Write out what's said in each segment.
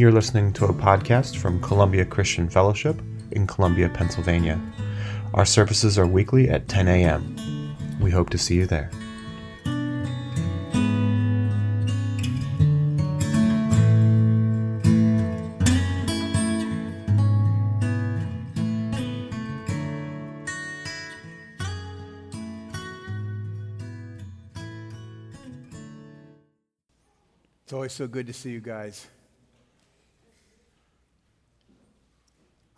You're listening to a podcast from Columbia Christian Fellowship in Columbia, Pennsylvania. Our services are weekly at 10 a.m. We hope to see you there. It's always so good to see you guys.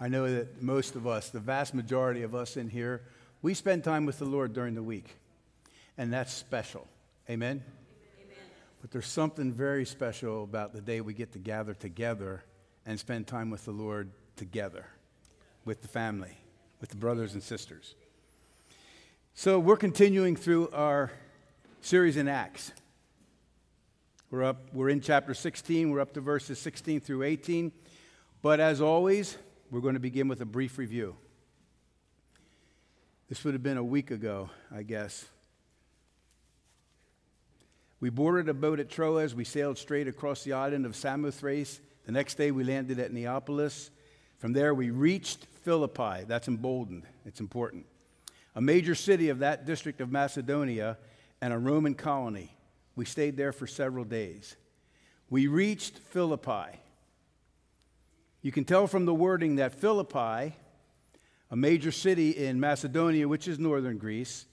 I know that most of us, the vast majority of us in here, we spend time with the Lord during the week. And that's special. Amen? Amen? But there's something very special about the day we get to gather together and spend time with the Lord together, with the family, with the brothers and sisters. So we're continuing through our series in Acts. We're up, we're in chapter 16, we're up to verses 16 through 18. But as always, we're going to begin with a brief review. This would have been a week ago, I guess. We boarded a boat at Troas. We sailed straight across the island of Samothrace. The next day, we landed at Neapolis. From there, we reached Philippi. That's emboldened, it's important. A major city of that district of Macedonia and a Roman colony. We stayed there for several days. We reached Philippi. You can tell from the wording that Philippi, a major city in Macedonia, which is northern Greece,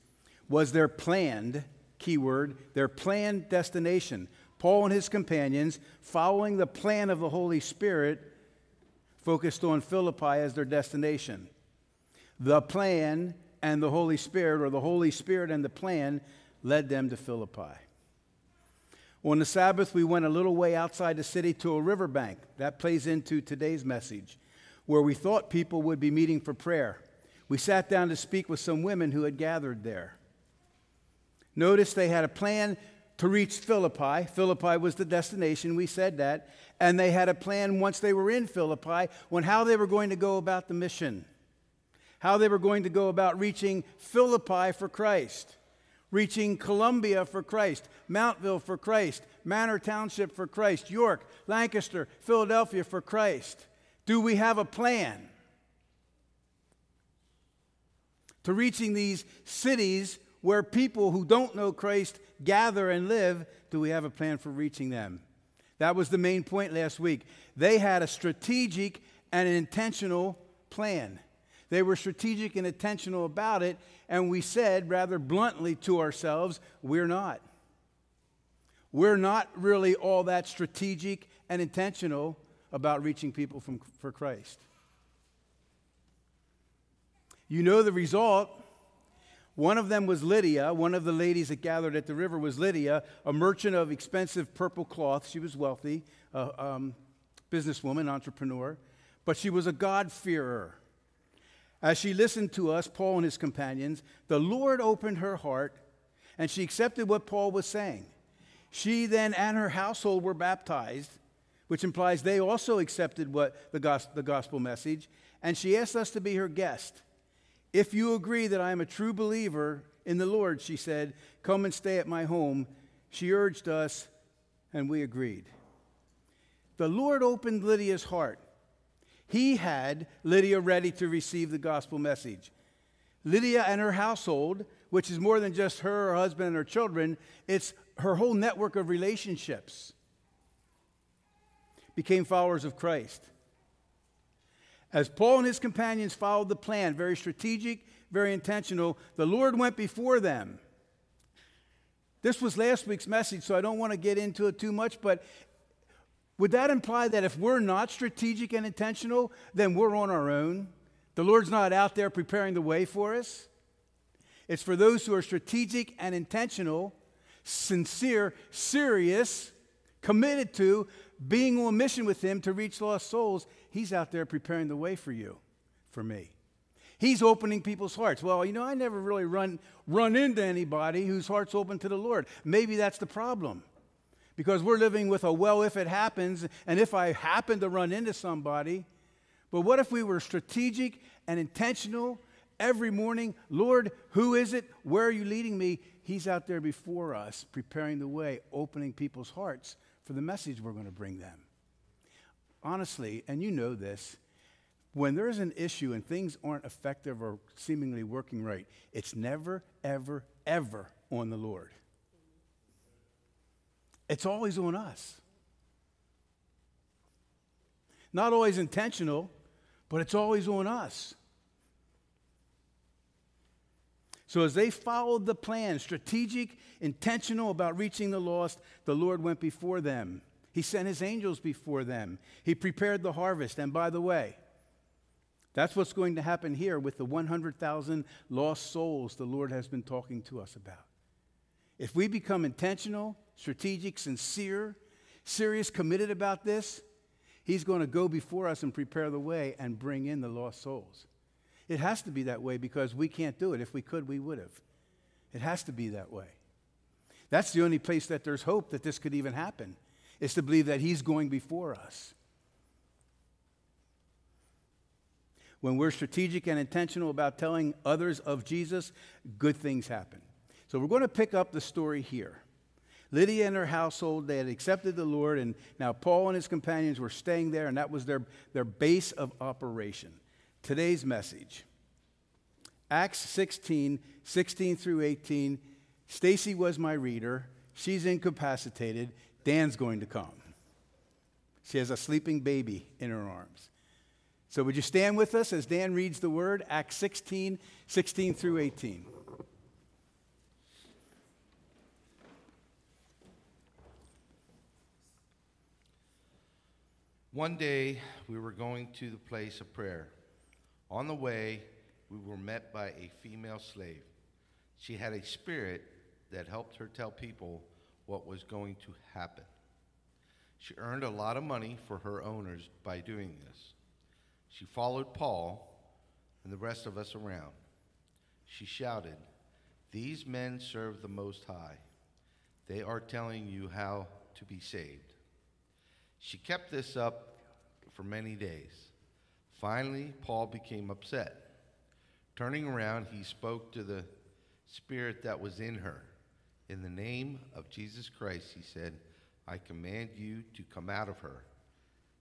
was their planned, keyword, their planned destination. Paul and his companions, following the plan of the Holy Spirit, focused on Philippi as their destination. The plan and the Holy Spirit, or the Holy Spirit and the plan, led them to Philippi. On the Sabbath, we went a little way outside the city to a riverbank. That plays into today's message, where we thought people would be meeting for prayer. We sat down to speak with some women who had gathered there. Notice they had a plan to reach Philippi. Philippi was the destination, we said that. And they had a plan once they were in Philippi on how they were going to go about the mission, how they were going to go about reaching Philippi for Christ reaching Columbia for Christ, Mountville for Christ, Manor Township for Christ, York, Lancaster, Philadelphia for Christ. Do we have a plan to reaching these cities where people who don't know Christ gather and live? Do we have a plan for reaching them? That was the main point last week. They had a strategic and an intentional plan. They were strategic and intentional about it, and we said rather bluntly to ourselves, we're not. We're not really all that strategic and intentional about reaching people from, for Christ. You know the result. One of them was Lydia. One of the ladies that gathered at the river was Lydia, a merchant of expensive purple cloth. She was wealthy, a um, businesswoman, entrepreneur, but she was a God-fearer. As she listened to us, Paul and his companions, the Lord opened her heart and she accepted what Paul was saying. She then and her household were baptized, which implies they also accepted what the gospel, the gospel message, and she asked us to be her guest. If you agree that I am a true believer in the Lord, she said, come and stay at my home. She urged us, and we agreed. The Lord opened Lydia's heart he had Lydia ready to receive the gospel message. Lydia and her household, which is more than just her, her husband, and her children, it's her whole network of relationships, became followers of Christ. As Paul and his companions followed the plan, very strategic, very intentional, the Lord went before them. This was last week's message, so I don't want to get into it too much, but would that imply that if we're not strategic and intentional, then we're on our own? The Lord's not out there preparing the way for us? It's for those who are strategic and intentional, sincere, serious, committed to being on mission with Him to reach lost souls. He's out there preparing the way for you, for me. He's opening people's hearts. Well, you know, I never really run, run into anybody whose heart's open to the Lord. Maybe that's the problem because we're living with a well if it happens and if I happen to run into somebody. But what if we were strategic and intentional every morning? Lord, who is it? Where are you leading me? He's out there before us, preparing the way, opening people's hearts for the message we're going to bring them. honestly, and you know this, when there's an issue and things aren't effective or seemingly working right, it's never, ever, ever on the Lord. It's always on us. Not always intentional, but it's always on us. So, as they followed the plan, strategic, intentional about reaching the lost, the Lord went before them. He sent his angels before them. He prepared the harvest. And by the way, that's what's going to happen here with the 100,000 lost souls the Lord has been talking to us about. If we become intentional, strategic, sincere, serious, committed about this, He's going to go before us and prepare the way and bring in the lost souls. It has to be that way because we can't do it. If we could, we would have. It has to be that way. That's the only place that there's hope that this could even happen, is to believe that He's going before us. When we're strategic and intentional about telling others of Jesus, good things happen. So we're going to pick up the story here. Lydia and her household, they had accepted the Lord, and now Paul and his companions were staying there, and that was their, their base of operation. Today's message Acts 16, 16 through 18. Stacy was my reader. She's incapacitated. Dan's going to come. She has a sleeping baby in her arms. So, would you stand with us as Dan reads the word, Acts 16, 16 through 18? One day, we were going to the place of prayer. On the way, we were met by a female slave. She had a spirit that helped her tell people what was going to happen. She earned a lot of money for her owners by doing this. She followed Paul and the rest of us around. She shouted, These men serve the Most High. They are telling you how to be saved. She kept this up for many days. Finally, Paul became upset. Turning around, he spoke to the spirit that was in her. In the name of Jesus Christ, he said, I command you to come out of her.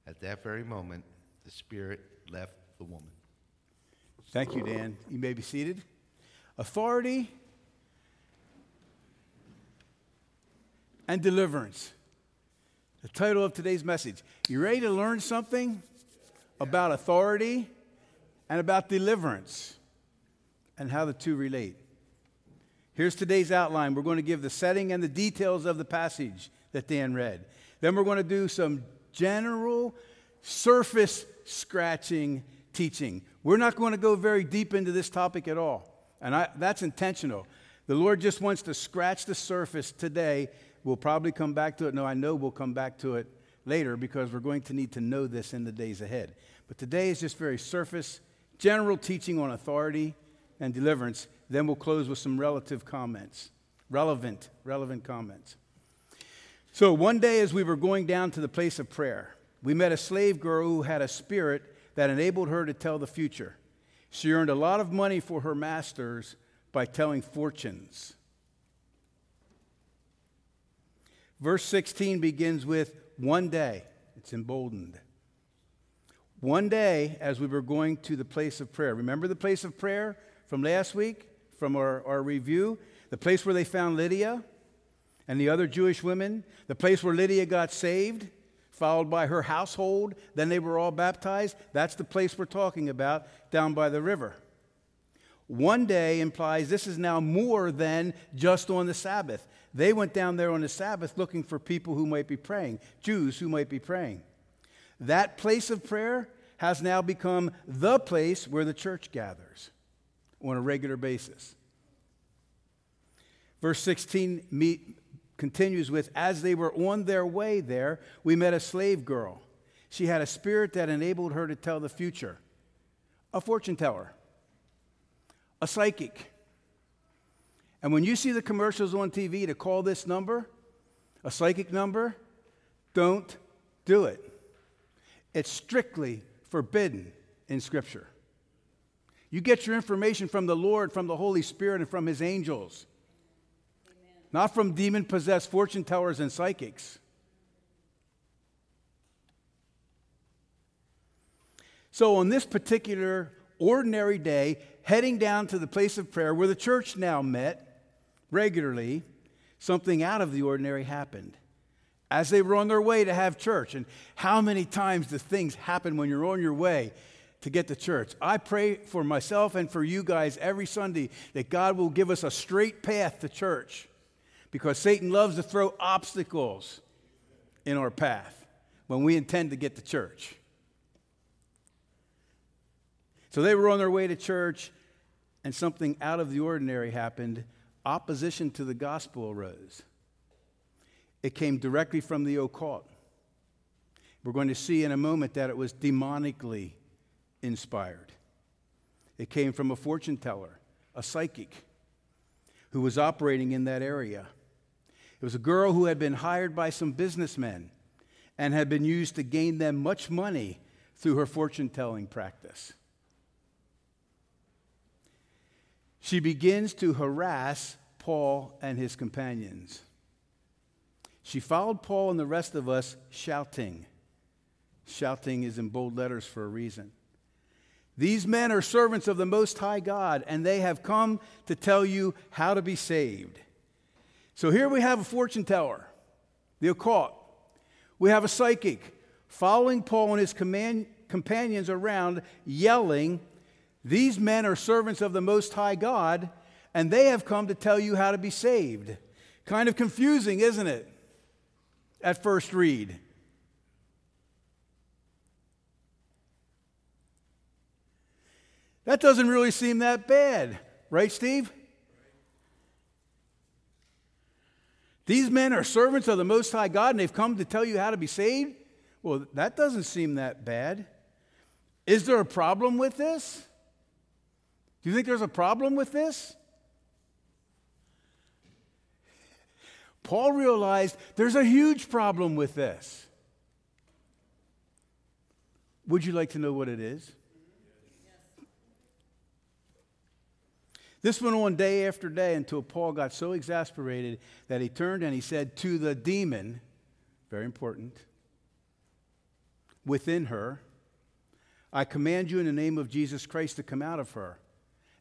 At that very moment, the spirit left the woman. Thank you, Dan. You may be seated. Authority and deliverance. The title of today's message. You ready to learn something about authority and about deliverance and how the two relate? Here's today's outline. We're going to give the setting and the details of the passage that Dan read. Then we're going to do some general surface scratching teaching. We're not going to go very deep into this topic at all. And I, that's intentional. The Lord just wants to scratch the surface today We'll probably come back to it. No, I know we'll come back to it later because we're going to need to know this in the days ahead. But today is just very surface, general teaching on authority and deliverance. Then we'll close with some relative comments, relevant, relevant comments. So one day, as we were going down to the place of prayer, we met a slave girl who had a spirit that enabled her to tell the future. She earned a lot of money for her masters by telling fortunes. Verse 16 begins with one day. It's emboldened. One day, as we were going to the place of prayer. Remember the place of prayer from last week, from our, our review? The place where they found Lydia and the other Jewish women. The place where Lydia got saved, followed by her household. Then they were all baptized. That's the place we're talking about down by the river. One day implies this is now more than just on the Sabbath. They went down there on the Sabbath looking for people who might be praying, Jews who might be praying. That place of prayer has now become the place where the church gathers on a regular basis. Verse 16 meet, continues with As they were on their way there, we met a slave girl. She had a spirit that enabled her to tell the future, a fortune teller, a psychic and when you see the commercials on TV to call this number, a psychic number, don't do it. It's strictly forbidden in Scripture. You get your information from the Lord, from the Holy Spirit, and from His angels, Amen. not from demon possessed fortune tellers and psychics. So, on this particular ordinary day, heading down to the place of prayer where the church now met regularly, something out of the ordinary happened. As they were on their way to have church, and how many times do things happen when you're on your way to get to church? I pray for myself and for you guys every Sunday that God will give us a straight path to church because Satan loves to throw obstacles in our path when we intend to get to church. So they were on their way to church, and something out of the ordinary happened. Opposition to the gospel arose. It came directly from the occult. We're going to see in a moment that it was demonically inspired. It came from a fortune teller, a psychic, who was operating in that area. It was a girl who had been hired by some businessmen and had been used to gain them much money through her fortune telling practice. She begins to harass Paul and his companions. She followed Paul and the rest of us shouting. Shouting is in bold letters for a reason. These men are servants of the Most High God, and they have come to tell you how to be saved. So here we have a fortune teller, the occult. We have a psychic following Paul and his command, companions around, yelling, These men are servants of the Most High God, and they have come to tell you how to be saved. Kind of confusing, isn't it? At first read. That doesn't really seem that bad, right, Steve? These men are servants of the Most High God and they've come to tell you how to be saved? Well, that doesn't seem that bad. Is there a problem with this? Do you think there's a problem with this? Paul realized there's a huge problem with this. Would you like to know what it is? This went on day after day until Paul got so exasperated that he turned and he said to the demon, very important, within her, I command you in the name of Jesus Christ to come out of her.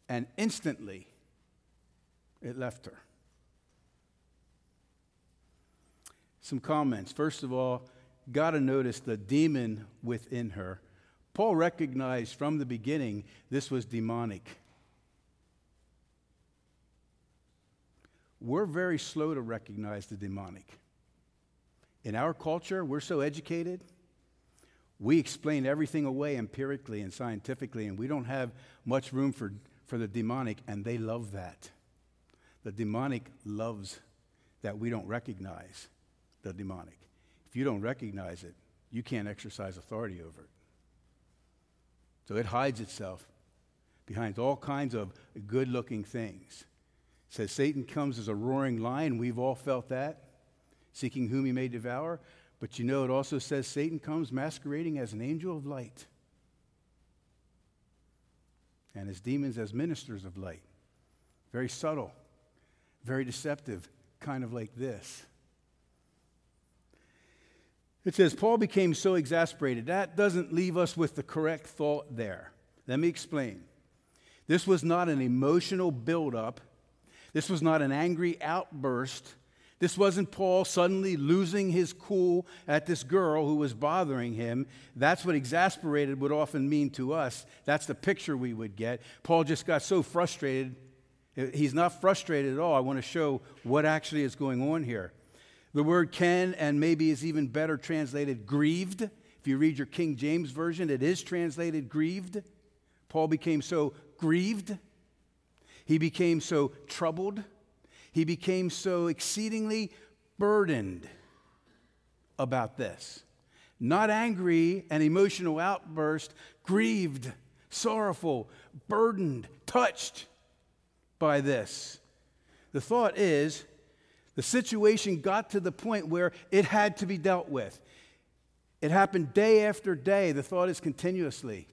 And instantly, it left her. Some comments. First of all, got to notice the demon within her. Paul recognized from the beginning this was demonic. we're very slow to recognize the demonic. In our culture, we're so educated, we explain everything away empirically and scientifically, and we don't have much room for, for the demonic, and they love that. The demonic loves that we don't recognize the demonic. If you don't recognize it, you can't exercise authority over it. So it hides itself behind all kinds of good looking things says Satan comes as a roaring lion. We've all felt that, seeking whom he may devour. But you know, it also says Satan comes masquerading as an angel of light and his demons as ministers of light. Very subtle, very deceptive, kind of like this. It says, Paul became so exasperated. That doesn't leave us with the correct thought there. Let me explain. This was not an emotional buildup this was not an angry outburst. This wasn't Paul suddenly losing his cool at this girl who was bothering him. That's what exasperated would often mean to us. That's the picture we would get. Paul just got so frustrated. He's not frustrated at all. I want to show what actually is going on here. The word can and maybe is even better translated grieved. If you read your King James Version, it is translated grieved. Paul became so grieved he became so troubled. He became so exceedingly burdened about this. Not angry, an emotional outburst, grieved, sorrowful, burdened, touched by this. The thought is the situation got to the point where it had to be dealt with. It happened day after day. The thought is continuously.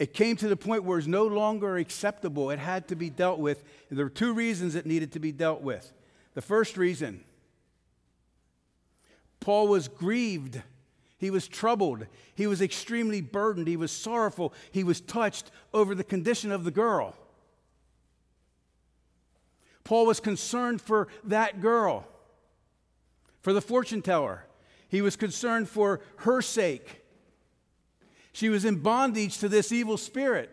It came to the point where it's no longer acceptable. It had to be dealt with. And there were two reasons it needed to be dealt with. The first reason Paul was grieved. He was troubled. He was extremely burdened. He was sorrowful. He was touched over the condition of the girl. Paul was concerned for that girl, for the fortune teller. He was concerned for her sake. She was in bondage to this evil spirit.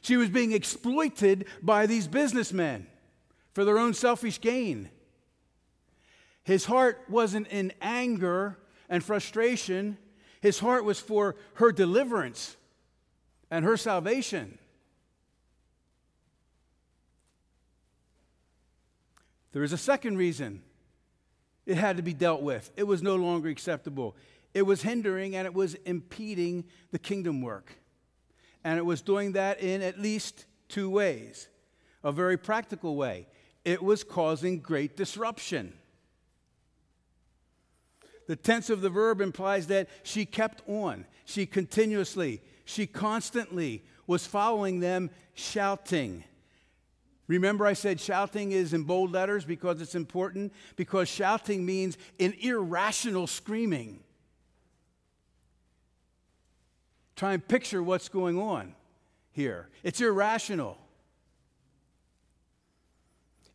She was being exploited by these businessmen for their own selfish gain. His heart wasn't in anger and frustration, his heart was for her deliverance and her salvation. There is a second reason it had to be dealt with. It was no longer acceptable. It was hindering and it was impeding the kingdom work. And it was doing that in at least two ways. A very practical way it was causing great disruption. The tense of the verb implies that she kept on, she continuously, she constantly was following them, shouting. Remember, I said shouting is in bold letters because it's important? Because shouting means an irrational screaming. Try and picture what's going on here. It's irrational.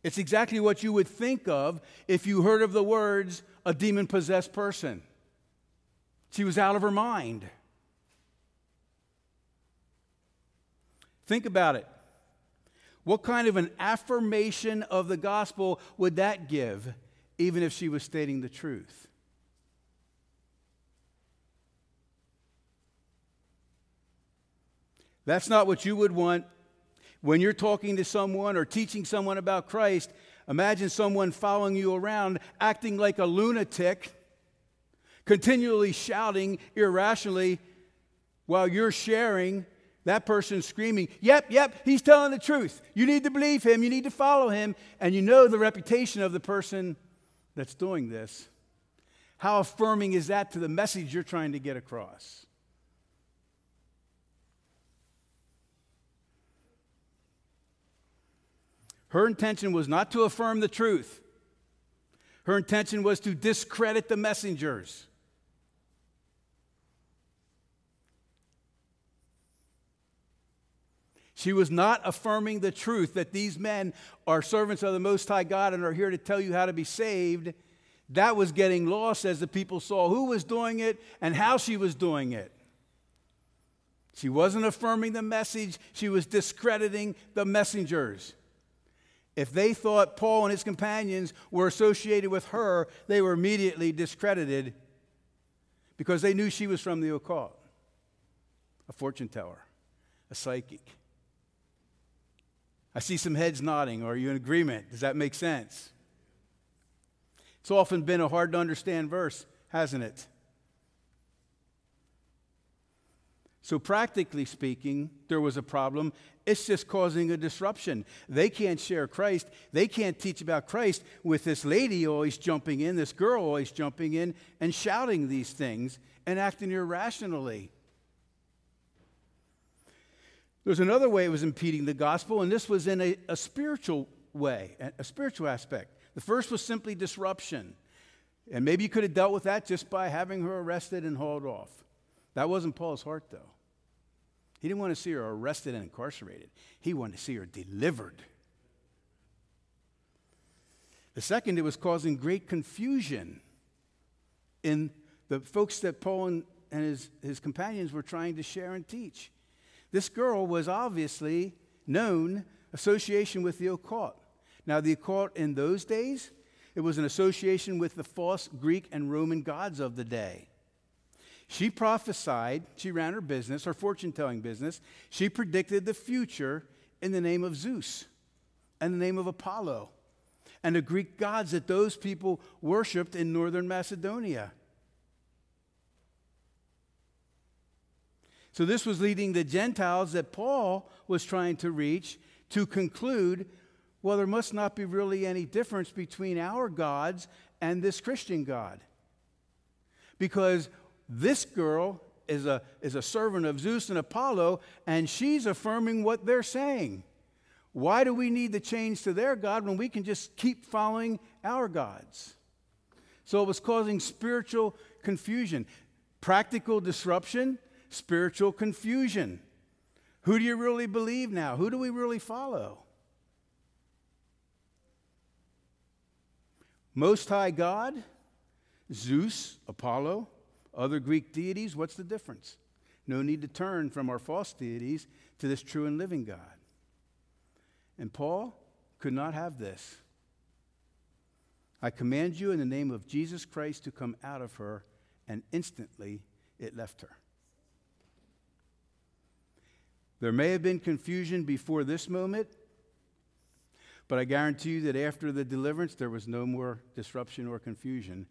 It's exactly what you would think of if you heard of the words a demon possessed person. She was out of her mind. Think about it. What kind of an affirmation of the gospel would that give, even if she was stating the truth? That's not what you would want when you're talking to someone or teaching someone about Christ. Imagine someone following you around, acting like a lunatic, continually shouting irrationally while you're sharing. That person screaming, Yep, yep, he's telling the truth. You need to believe him, you need to follow him, and you know the reputation of the person that's doing this. How affirming is that to the message you're trying to get across? Her intention was not to affirm the truth, her intention was to discredit the messengers. She was not affirming the truth that these men are servants of the Most High God and are here to tell you how to be saved. That was getting lost as the people saw who was doing it and how she was doing it. She wasn't affirming the message, she was discrediting the messengers. If they thought Paul and his companions were associated with her, they were immediately discredited because they knew she was from the occult, a fortune teller, a psychic. I see some heads nodding. Are you in agreement? Does that make sense? It's often been a hard to understand verse, hasn't it? So, practically speaking, there was a problem. It's just causing a disruption. They can't share Christ. They can't teach about Christ with this lady always jumping in, this girl always jumping in and shouting these things and acting irrationally. There's another way it was impeding the gospel, and this was in a, a spiritual way, a spiritual aspect. The first was simply disruption. And maybe you could have dealt with that just by having her arrested and hauled off. That wasn't Paul's heart, though. He didn't want to see her arrested and incarcerated, he wanted to see her delivered. The second, it was causing great confusion in the folks that Paul and, and his, his companions were trying to share and teach. This girl was obviously known association with the occult. Now, the occult in those days, it was an association with the false Greek and Roman gods of the day. She prophesied, she ran her business, her fortune telling business. She predicted the future in the name of Zeus and the name of Apollo and the Greek gods that those people worshiped in northern Macedonia. So, this was leading the Gentiles that Paul was trying to reach to conclude well, there must not be really any difference between our gods and this Christian God. Because this girl is a, is a servant of Zeus and Apollo, and she's affirming what they're saying. Why do we need to change to their God when we can just keep following our gods? So it was causing spiritual confusion. Practical disruption, spiritual confusion. Who do you really believe now? Who do we really follow? Most High God, Zeus, Apollo, other Greek deities, what's the difference? No need to turn from our false deities to this true and living God. And Paul could not have this. I command you in the name of Jesus Christ to come out of her, and instantly it left her. There may have been confusion before this moment, but I guarantee you that after the deliverance, there was no more disruption or confusion.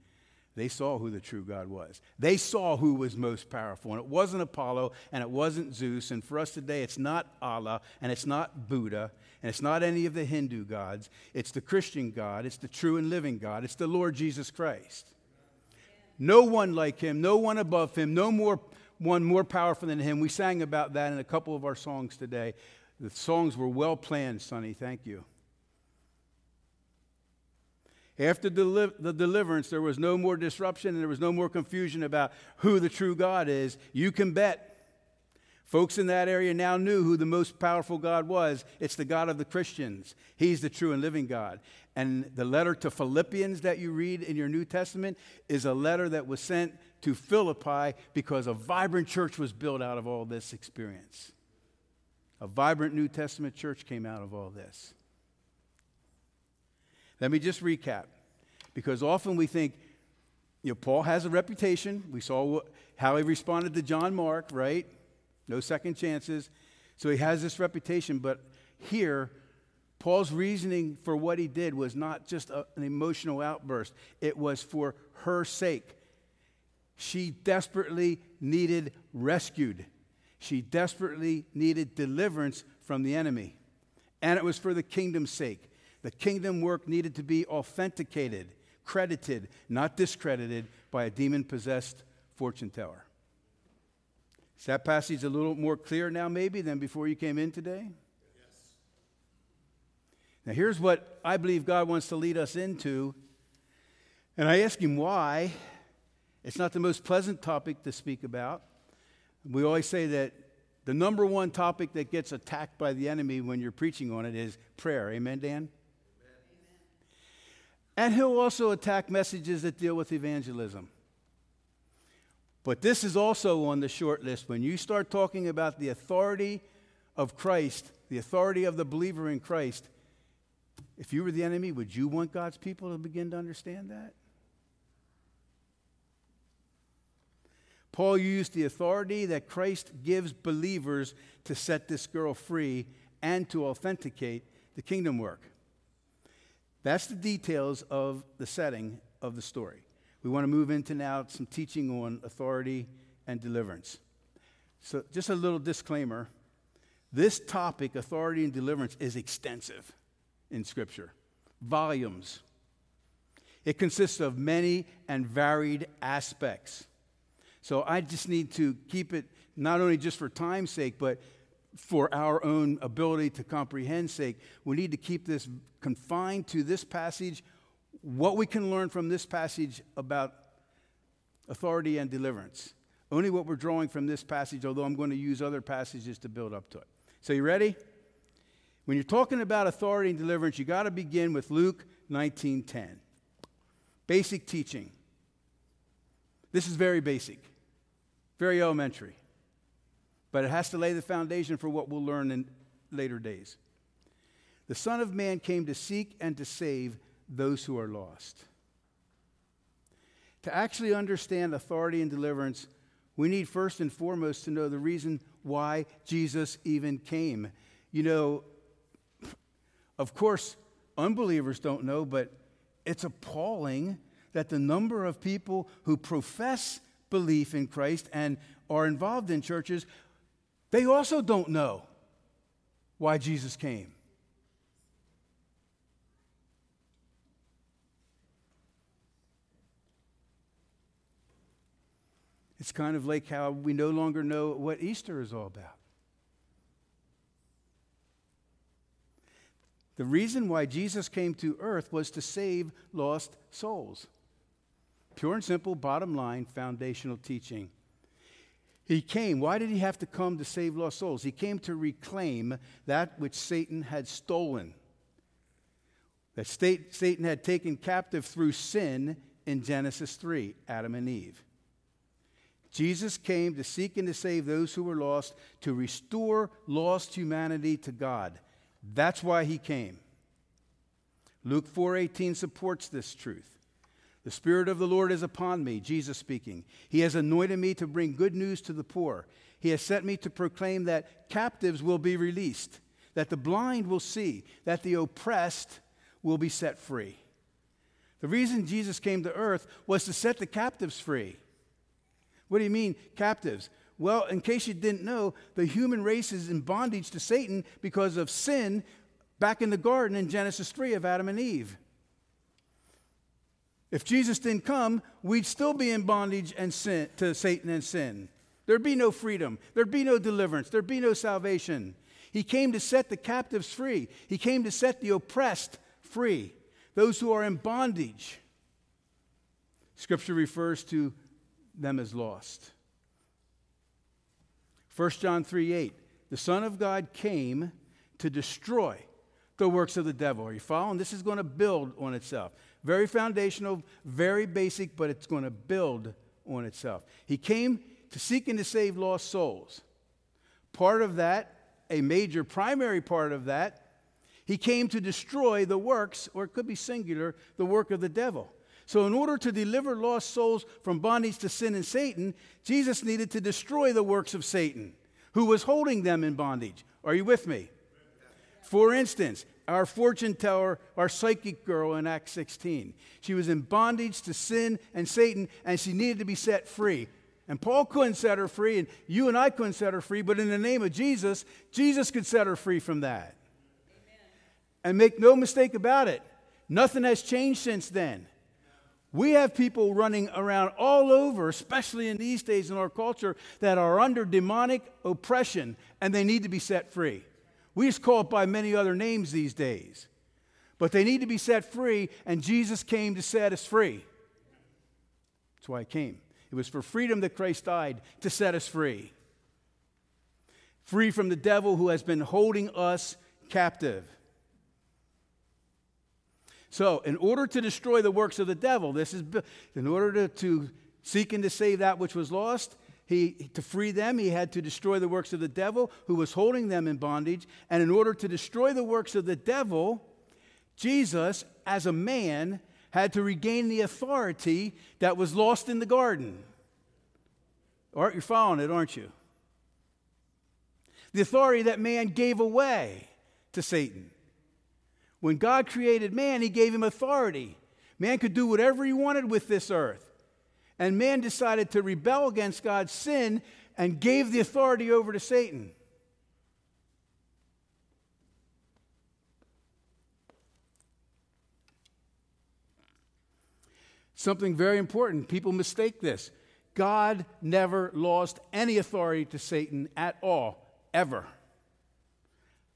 They saw who the true God was. They saw who was most powerful. And it wasn't Apollo and it wasn't Zeus. And for us today, it's not Allah and it's not Buddha and it's not any of the Hindu gods. It's the Christian God. It's the true and living God. It's the Lord Jesus Christ. No one like him, no one above him, no more one more powerful than him. We sang about that in a couple of our songs today. The songs were well planned, Sonny. Thank you. After the deliverance, there was no more disruption and there was no more confusion about who the true God is. You can bet. Folks in that area now knew who the most powerful God was. It's the God of the Christians. He's the true and living God. And the letter to Philippians that you read in your New Testament is a letter that was sent to Philippi because a vibrant church was built out of all this experience. A vibrant New Testament church came out of all this. Let me just recap because often we think, you know, Paul has a reputation. We saw how he responded to John Mark, right? No second chances. So he has this reputation, but here, Paul's reasoning for what he did was not just a, an emotional outburst, it was for her sake. She desperately needed rescued. She desperately needed deliverance from the enemy. And it was for the kingdom's sake. The kingdom work needed to be authenticated, credited, not discredited by a demon possessed fortune teller. Is that passage a little more clear now, maybe, than before you came in today? Yes. Now, here's what I believe God wants to lead us into. And I ask Him why it's not the most pleasant topic to speak about. We always say that the number one topic that gets attacked by the enemy when you're preaching on it is prayer. Amen, Dan? And he'll also attack messages that deal with evangelism. But this is also on the short list. When you start talking about the authority of Christ, the authority of the believer in Christ, if you were the enemy, would you want God's people to begin to understand that? Paul used the authority that Christ gives believers to set this girl free and to authenticate the kingdom work. That's the details of the setting of the story. We want to move into now some teaching on authority and deliverance. So, just a little disclaimer this topic, authority and deliverance, is extensive in Scripture, volumes. It consists of many and varied aspects. So I just need to keep it not only just for time's sake, but for our own ability to comprehend sake. We need to keep this confined to this passage, what we can learn from this passage about authority and deliverance. Only what we're drawing from this passage, although I'm going to use other passages to build up to it. So, you ready? When you're talking about authority and deliverance, you got to begin with Luke 19:10. Basic teaching. This is very basic, very elementary, but it has to lay the foundation for what we'll learn in later days. The Son of Man came to seek and to save those who are lost. To actually understand authority and deliverance, we need first and foremost to know the reason why Jesus even came. You know, of course, unbelievers don't know, but it's appalling that the number of people who profess belief in Christ and are involved in churches, they also don't know why Jesus came. It's kind of like how we no longer know what Easter is all about. The reason why Jesus came to earth was to save lost souls. Pure and simple, bottom line, foundational teaching. He came. Why did he have to come to save lost souls? He came to reclaim that which Satan had stolen, that Satan had taken captive through sin in Genesis 3, Adam and Eve. Jesus came to seek and to save those who were lost, to restore lost humanity to God. That's why he came. Luke 4:18 supports this truth. The spirit of the Lord is upon me, Jesus speaking. He has anointed me to bring good news to the poor. He has sent me to proclaim that captives will be released, that the blind will see, that the oppressed will be set free. The reason Jesus came to earth was to set the captives free. What do you mean, captives? Well, in case you didn't know, the human race is in bondage to Satan because of sin back in the garden in Genesis 3 of Adam and Eve. If Jesus didn't come, we'd still be in bondage and sin, to Satan and sin. There'd be no freedom. There'd be no deliverance. There'd be no salvation. He came to set the captives free. He came to set the oppressed free, those who are in bondage. Scripture refers to them as lost. 1 John 3 8. The Son of God came to destroy the works of the devil. Are you following? This is going to build on itself. Very foundational, very basic, but it's going to build on itself. He came to seek and to save lost souls. Part of that, a major primary part of that, he came to destroy the works, or it could be singular, the work of the devil. So, in order to deliver lost souls from bondage to sin and Satan, Jesus needed to destroy the works of Satan, who was holding them in bondage. Are you with me? For instance, our fortune teller, our psychic girl in Acts 16, she was in bondage to sin and Satan, and she needed to be set free. And Paul couldn't set her free, and you and I couldn't set her free, but in the name of Jesus, Jesus could set her free from that. Amen. And make no mistake about it, nothing has changed since then. We have people running around all over, especially in these days in our culture, that are under demonic oppression and they need to be set free. We just call it by many other names these days. But they need to be set free, and Jesus came to set us free. That's why He came. It was for freedom that Christ died, to set us free. Free from the devil who has been holding us captive. So, in order to destroy the works of the devil, this is in order to, to seek and to save that which was lost, he, to free them, he had to destroy the works of the devil who was holding them in bondage. And in order to destroy the works of the devil, Jesus, as a man, had to regain the authority that was lost in the garden. Aren't you following it, aren't you? The authority that man gave away to Satan. When God created man, he gave him authority. Man could do whatever he wanted with this earth. And man decided to rebel against God's sin and gave the authority over to Satan. Something very important. People mistake this. God never lost any authority to Satan at all, ever.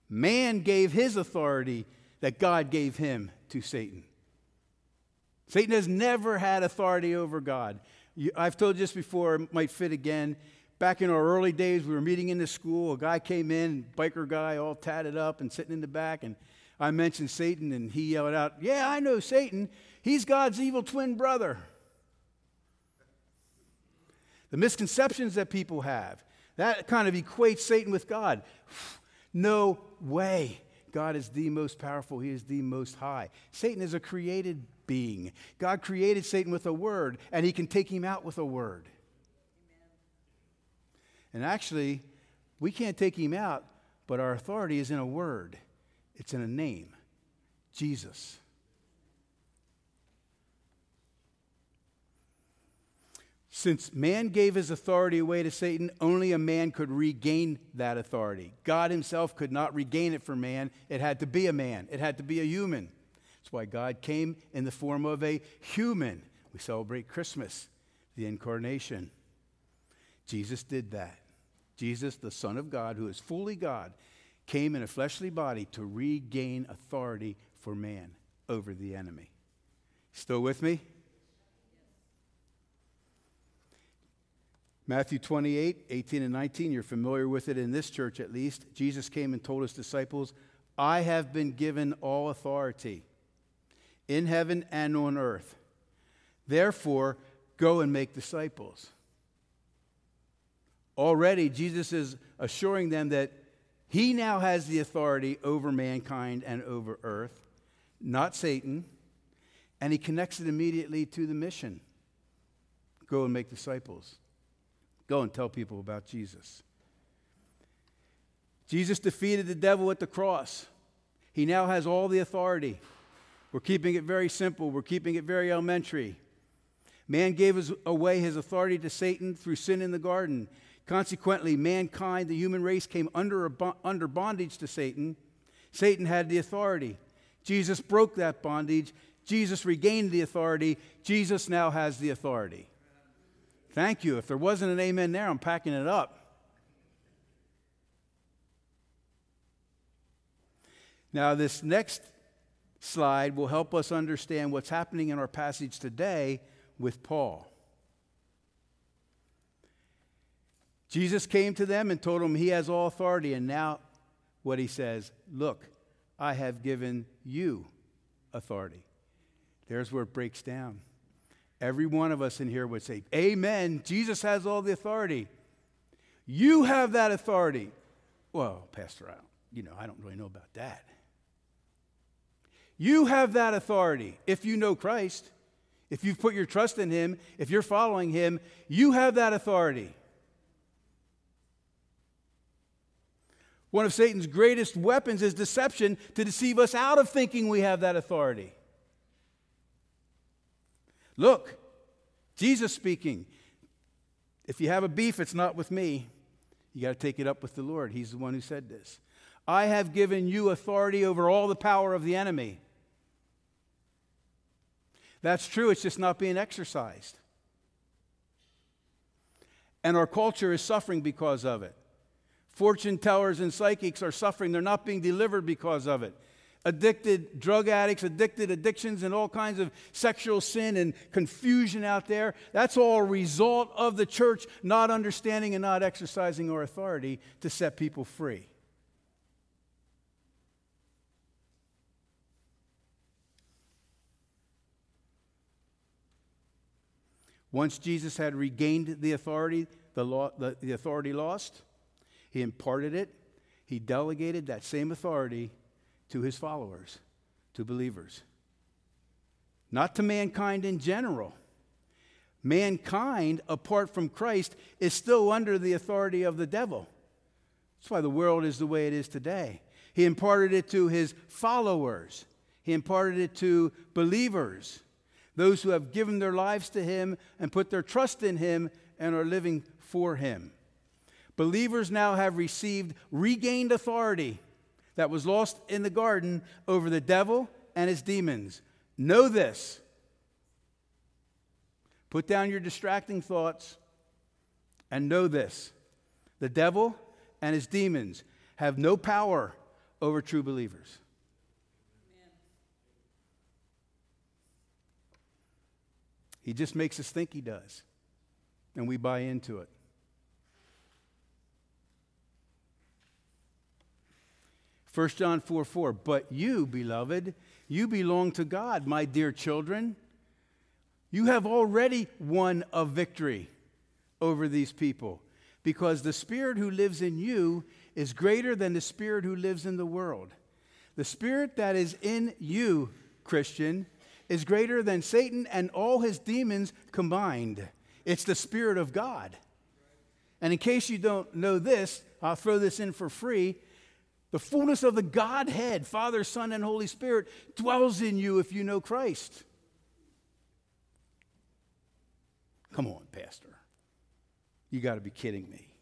Man gave his authority that God gave him to Satan. Satan has never had authority over God. I've told you this before, it might fit again. Back in our early days, we were meeting in the school. A guy came in, biker guy, all tatted up and sitting in the back. And I mentioned Satan, and he yelled out, Yeah, I know Satan. He's God's evil twin brother. The misconceptions that people have, that kind of equates Satan with God. No way. God is the most powerful, He is the most high. Satan is a created being. God created Satan with a word, and He can take him out with a word. And actually, we can't take him out, but our authority is in a word, it's in a name Jesus. Since man gave his authority away to Satan, only a man could regain that authority. God himself could not regain it for man. It had to be a man, it had to be a human. That's why God came in the form of a human. We celebrate Christmas, the incarnation. Jesus did that. Jesus, the Son of God, who is fully God, came in a fleshly body to regain authority for man over the enemy. Still with me? Matthew 28, 18 and 19, you're familiar with it in this church at least. Jesus came and told his disciples, I have been given all authority in heaven and on earth. Therefore, go and make disciples. Already, Jesus is assuring them that he now has the authority over mankind and over earth, not Satan. And he connects it immediately to the mission go and make disciples. Go and tell people about Jesus. Jesus defeated the devil at the cross. He now has all the authority. We're keeping it very simple, we're keeping it very elementary. Man gave away his authority to Satan through sin in the garden. Consequently, mankind, the human race, came under, under bondage to Satan. Satan had the authority. Jesus broke that bondage. Jesus regained the authority. Jesus now has the authority. Thank you. If there wasn't an amen there, I'm packing it up. Now, this next slide will help us understand what's happening in our passage today with Paul. Jesus came to them and told them he has all authority, and now what he says look, I have given you authority. There's where it breaks down. Every one of us in here would say, Amen. Jesus has all the authority. You have that authority. Well, Pastor, I you know, I don't really know about that. You have that authority if you know Christ, if you've put your trust in Him, if you're following Him, you have that authority. One of Satan's greatest weapons is deception to deceive us out of thinking we have that authority. Look, Jesus speaking. If you have a beef, it's not with me. You got to take it up with the Lord. He's the one who said this. I have given you authority over all the power of the enemy. That's true, it's just not being exercised. And our culture is suffering because of it. Fortune tellers and psychics are suffering, they're not being delivered because of it addicted drug addicts, addicted addictions, and all kinds of sexual sin and confusion out there. That's all a result of the church not understanding and not exercising our authority to set people free. Once Jesus had regained the authority, the, law, the, the authority lost, he imparted it, he delegated that same authority to his followers, to believers. Not to mankind in general. Mankind, apart from Christ, is still under the authority of the devil. That's why the world is the way it is today. He imparted it to his followers, he imparted it to believers, those who have given their lives to him and put their trust in him and are living for him. Believers now have received regained authority that was lost in the garden over the devil and his demons. Know this. Put down your distracting thoughts and know this the devil and his demons have no power over true believers. He just makes us think he does, and we buy into it. 1 John 4 4. But you, beloved, you belong to God, my dear children. You have already won a victory over these people because the Spirit who lives in you is greater than the Spirit who lives in the world. The Spirit that is in you, Christian, is greater than Satan and all his demons combined. It's the Spirit of God. And in case you don't know this, I'll throw this in for free. The fullness of the Godhead, Father, Son, and Holy Spirit, dwells in you if you know Christ. Come on, Pastor. You got to be kidding me.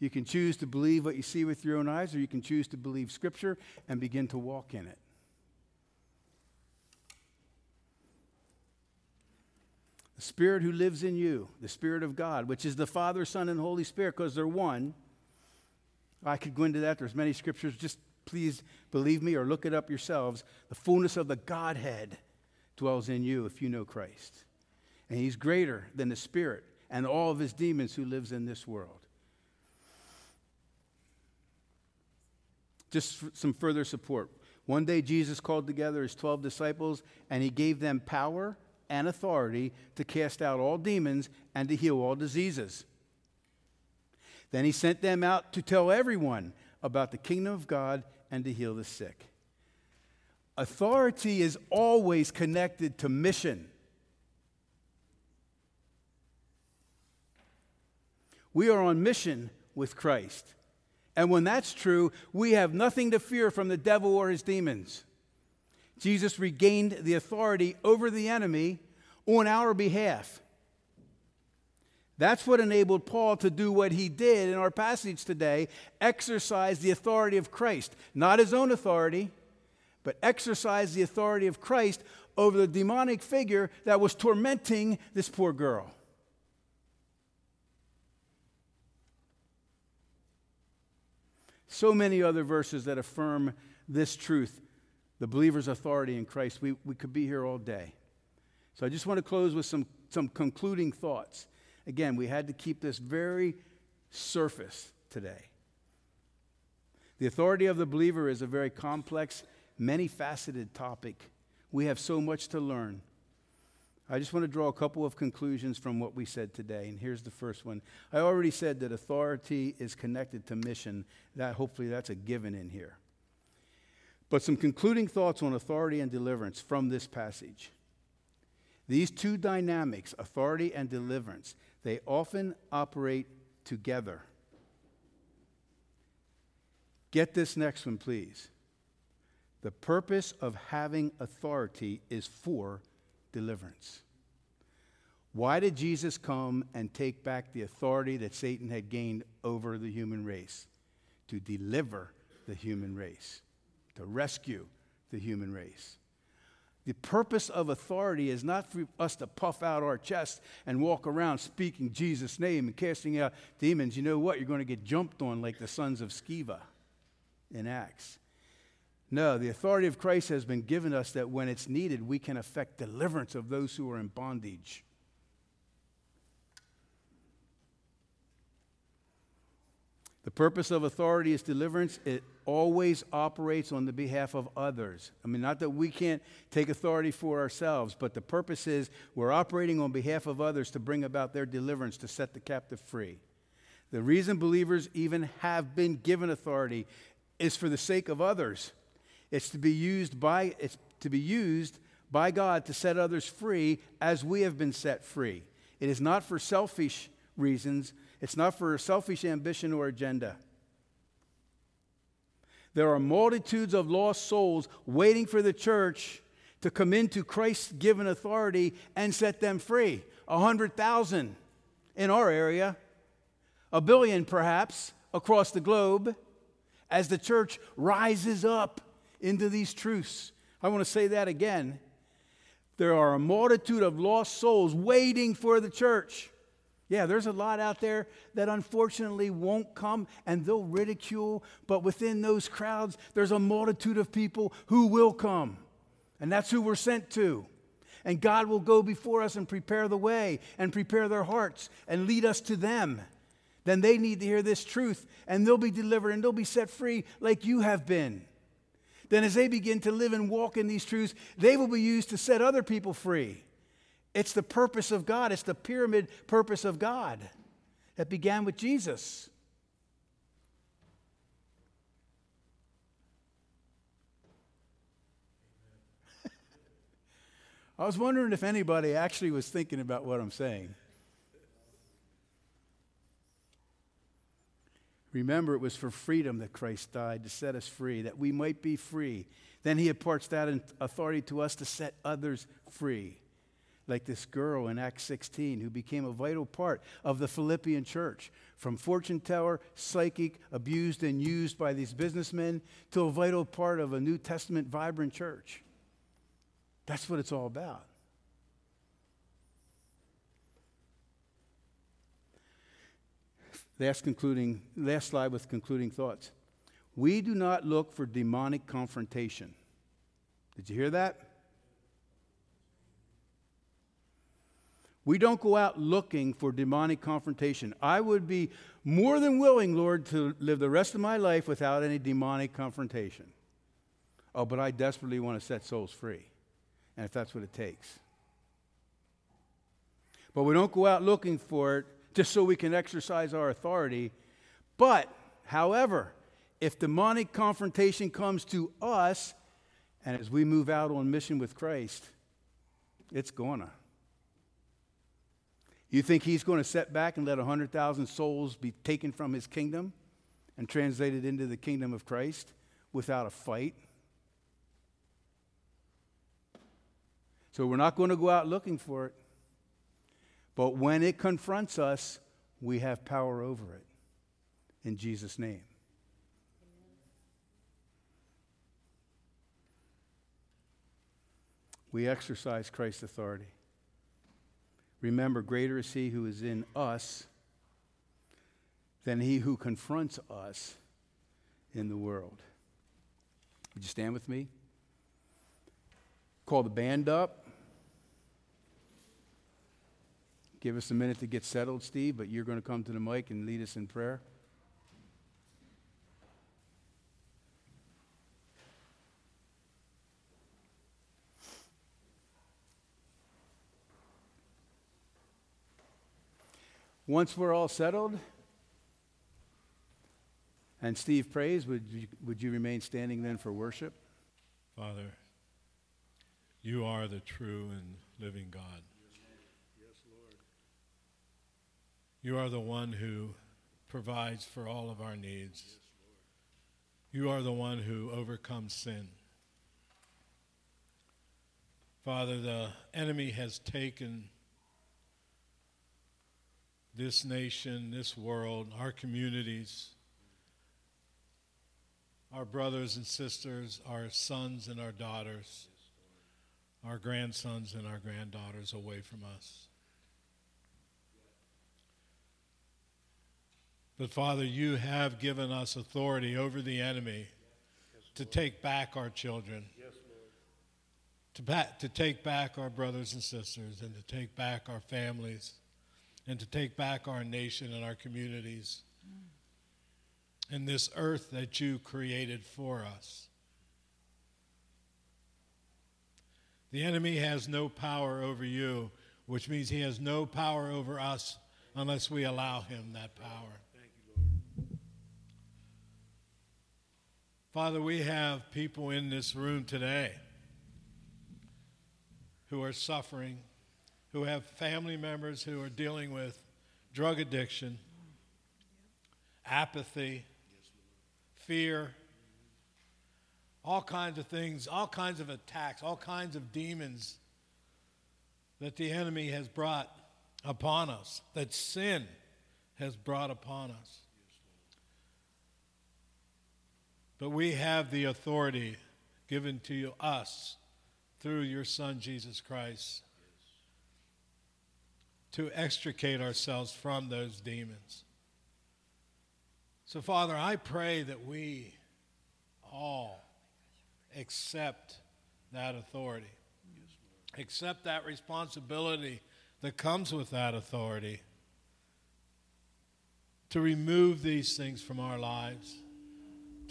You can choose to believe what you see with your own eyes, or you can choose to believe Scripture and begin to walk in it. The Spirit who lives in you, the Spirit of God, which is the Father, Son, and Holy Spirit, because they're one. I could go into that. There's many scriptures. Just please believe me or look it up yourselves. The fullness of the Godhead dwells in you if you know Christ. and he's greater than the spirit and all of his demons who lives in this world. Just some further support. One day, Jesus called together his 12 disciples and he gave them power and authority to cast out all demons and to heal all diseases. Then he sent them out to tell everyone about the kingdom of God and to heal the sick. Authority is always connected to mission. We are on mission with Christ. And when that's true, we have nothing to fear from the devil or his demons. Jesus regained the authority over the enemy on our behalf. That's what enabled Paul to do what he did in our passage today exercise the authority of Christ, not his own authority, but exercise the authority of Christ over the demonic figure that was tormenting this poor girl. So many other verses that affirm this truth, the believer's authority in Christ. We, we could be here all day. So I just want to close with some, some concluding thoughts. Again, we had to keep this very surface today. The authority of the believer is a very complex, many faceted topic. We have so much to learn. I just want to draw a couple of conclusions from what we said today. And here's the first one. I already said that authority is connected to mission. That hopefully that's a given in here. But some concluding thoughts on authority and deliverance from this passage. These two dynamics, authority and deliverance, they often operate together. Get this next one, please. The purpose of having authority is for deliverance. Why did Jesus come and take back the authority that Satan had gained over the human race? To deliver the human race, to rescue the human race. The purpose of authority is not for us to puff out our chest and walk around speaking Jesus' name and casting out demons. You know what? You're going to get jumped on like the sons of Sceva in Acts. No, the authority of Christ has been given us that when it's needed, we can effect deliverance of those who are in bondage. The purpose of authority is deliverance. It always operates on the behalf of others. I mean, not that we can't take authority for ourselves, but the purpose is we're operating on behalf of others to bring about their deliverance, to set the captive free. The reason believers even have been given authority is for the sake of others. It's to be used by it's to be used by God to set others free as we have been set free. It is not for selfish reasons. It's not for selfish ambition or agenda. There are multitudes of lost souls waiting for the church to come into Christ's given authority and set them free. A hundred thousand in our area, a billion perhaps across the globe, as the church rises up into these truths. I want to say that again. There are a multitude of lost souls waiting for the church. Yeah, there's a lot out there that unfortunately won't come and they'll ridicule, but within those crowds, there's a multitude of people who will come. And that's who we're sent to. And God will go before us and prepare the way and prepare their hearts and lead us to them. Then they need to hear this truth and they'll be delivered and they'll be set free like you have been then as they begin to live and walk in these truths, they will be used to set other people free. It's the purpose of God, it's the pyramid purpose of God that began with Jesus. I was wondering if anybody actually was thinking about what I'm saying. Remember, it was for freedom that Christ died, to set us free, that we might be free. Then he imparts that authority to us to set others free. Like this girl in Acts 16 who became a vital part of the Philippian church. From fortune teller, psychic, abused and used by these businessmen, to a vital part of a New Testament vibrant church. That's what it's all about. Last concluding, last slide with concluding thoughts. We do not look for demonic confrontation. Did you hear that? We don't go out looking for demonic confrontation. I would be more than willing, Lord, to live the rest of my life without any demonic confrontation. Oh, but I desperately want to set souls free, and if that's what it takes. But we don't go out looking for it just so we can exercise our authority. But, however, if demonic confrontation comes to us, and as we move out on mission with Christ, it's gonna. You think he's going to set back and let 100,000 souls be taken from his kingdom and translated into the kingdom of Christ without a fight? So we're not going to go out looking for it. But when it confronts us, we have power over it. In Jesus' name. We exercise Christ's authority. Remember, greater is he who is in us than he who confronts us in the world. Would you stand with me? Call the band up. Give us a minute to get settled, Steve, but you're going to come to the mic and lead us in prayer. Once we're all settled and Steve prays, would you, would you remain standing then for worship? Father, you are the true and living God. Yes, Lord. You are the one who provides for all of our needs. You are the one who overcomes sin. Father, the enemy has taken this nation, this world, our communities, our brothers and sisters, our sons and our daughters, our grandsons and our granddaughters away from us. But Father, you have given us authority over the enemy to take back our children, to, back, to take back our brothers and sisters, and to take back our families and to take back our nation and our communities and this earth that you created for us. The enemy has no power over you, which means he has no power over us unless we allow him that power. Father, we have people in this room today who are suffering who have family members who are dealing with drug addiction, apathy, fear, all kinds of things, all kinds of attacks, all kinds of demons that the enemy has brought upon us, that sin has brought upon us. But we have the authority given to us through your Son, Jesus Christ to extricate ourselves from those demons. So, Father, I pray that we all accept that authority, accept that responsibility that comes with that authority to remove these things from our lives,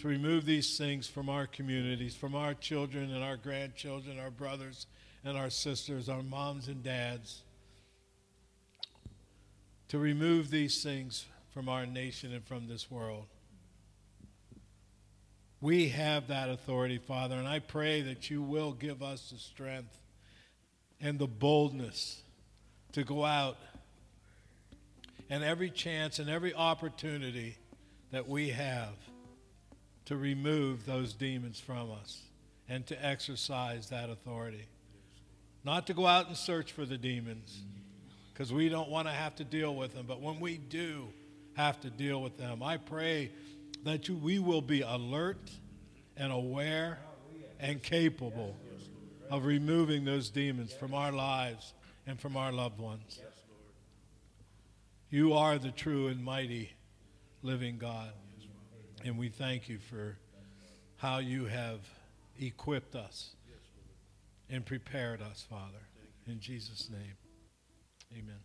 to remove these things from our communities, from our children and our grandchildren, our brothers and our sisters, our moms and dads to remove these things from our nation and from this world. We have that authority, Father, and I pray that you will give us the strength and the boldness to go out and every chance and every opportunity that we have to remove those demons from us and to exercise that authority. Not to go out and search for the demons because we don't want to have to deal with them. But when we do have to deal with them, I pray that you, we will be alert and aware and capable of removing those demons from our lives and from our loved ones. You are the true and mighty living God. And we thank you for how you have equipped us and prepared us, Father. In Jesus' name. Amen.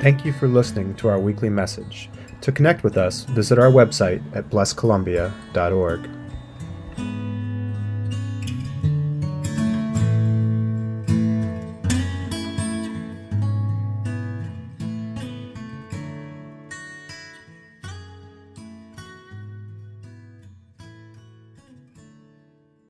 Thank you for listening to our weekly message. To connect with us, visit our website at blesscolumbia.org.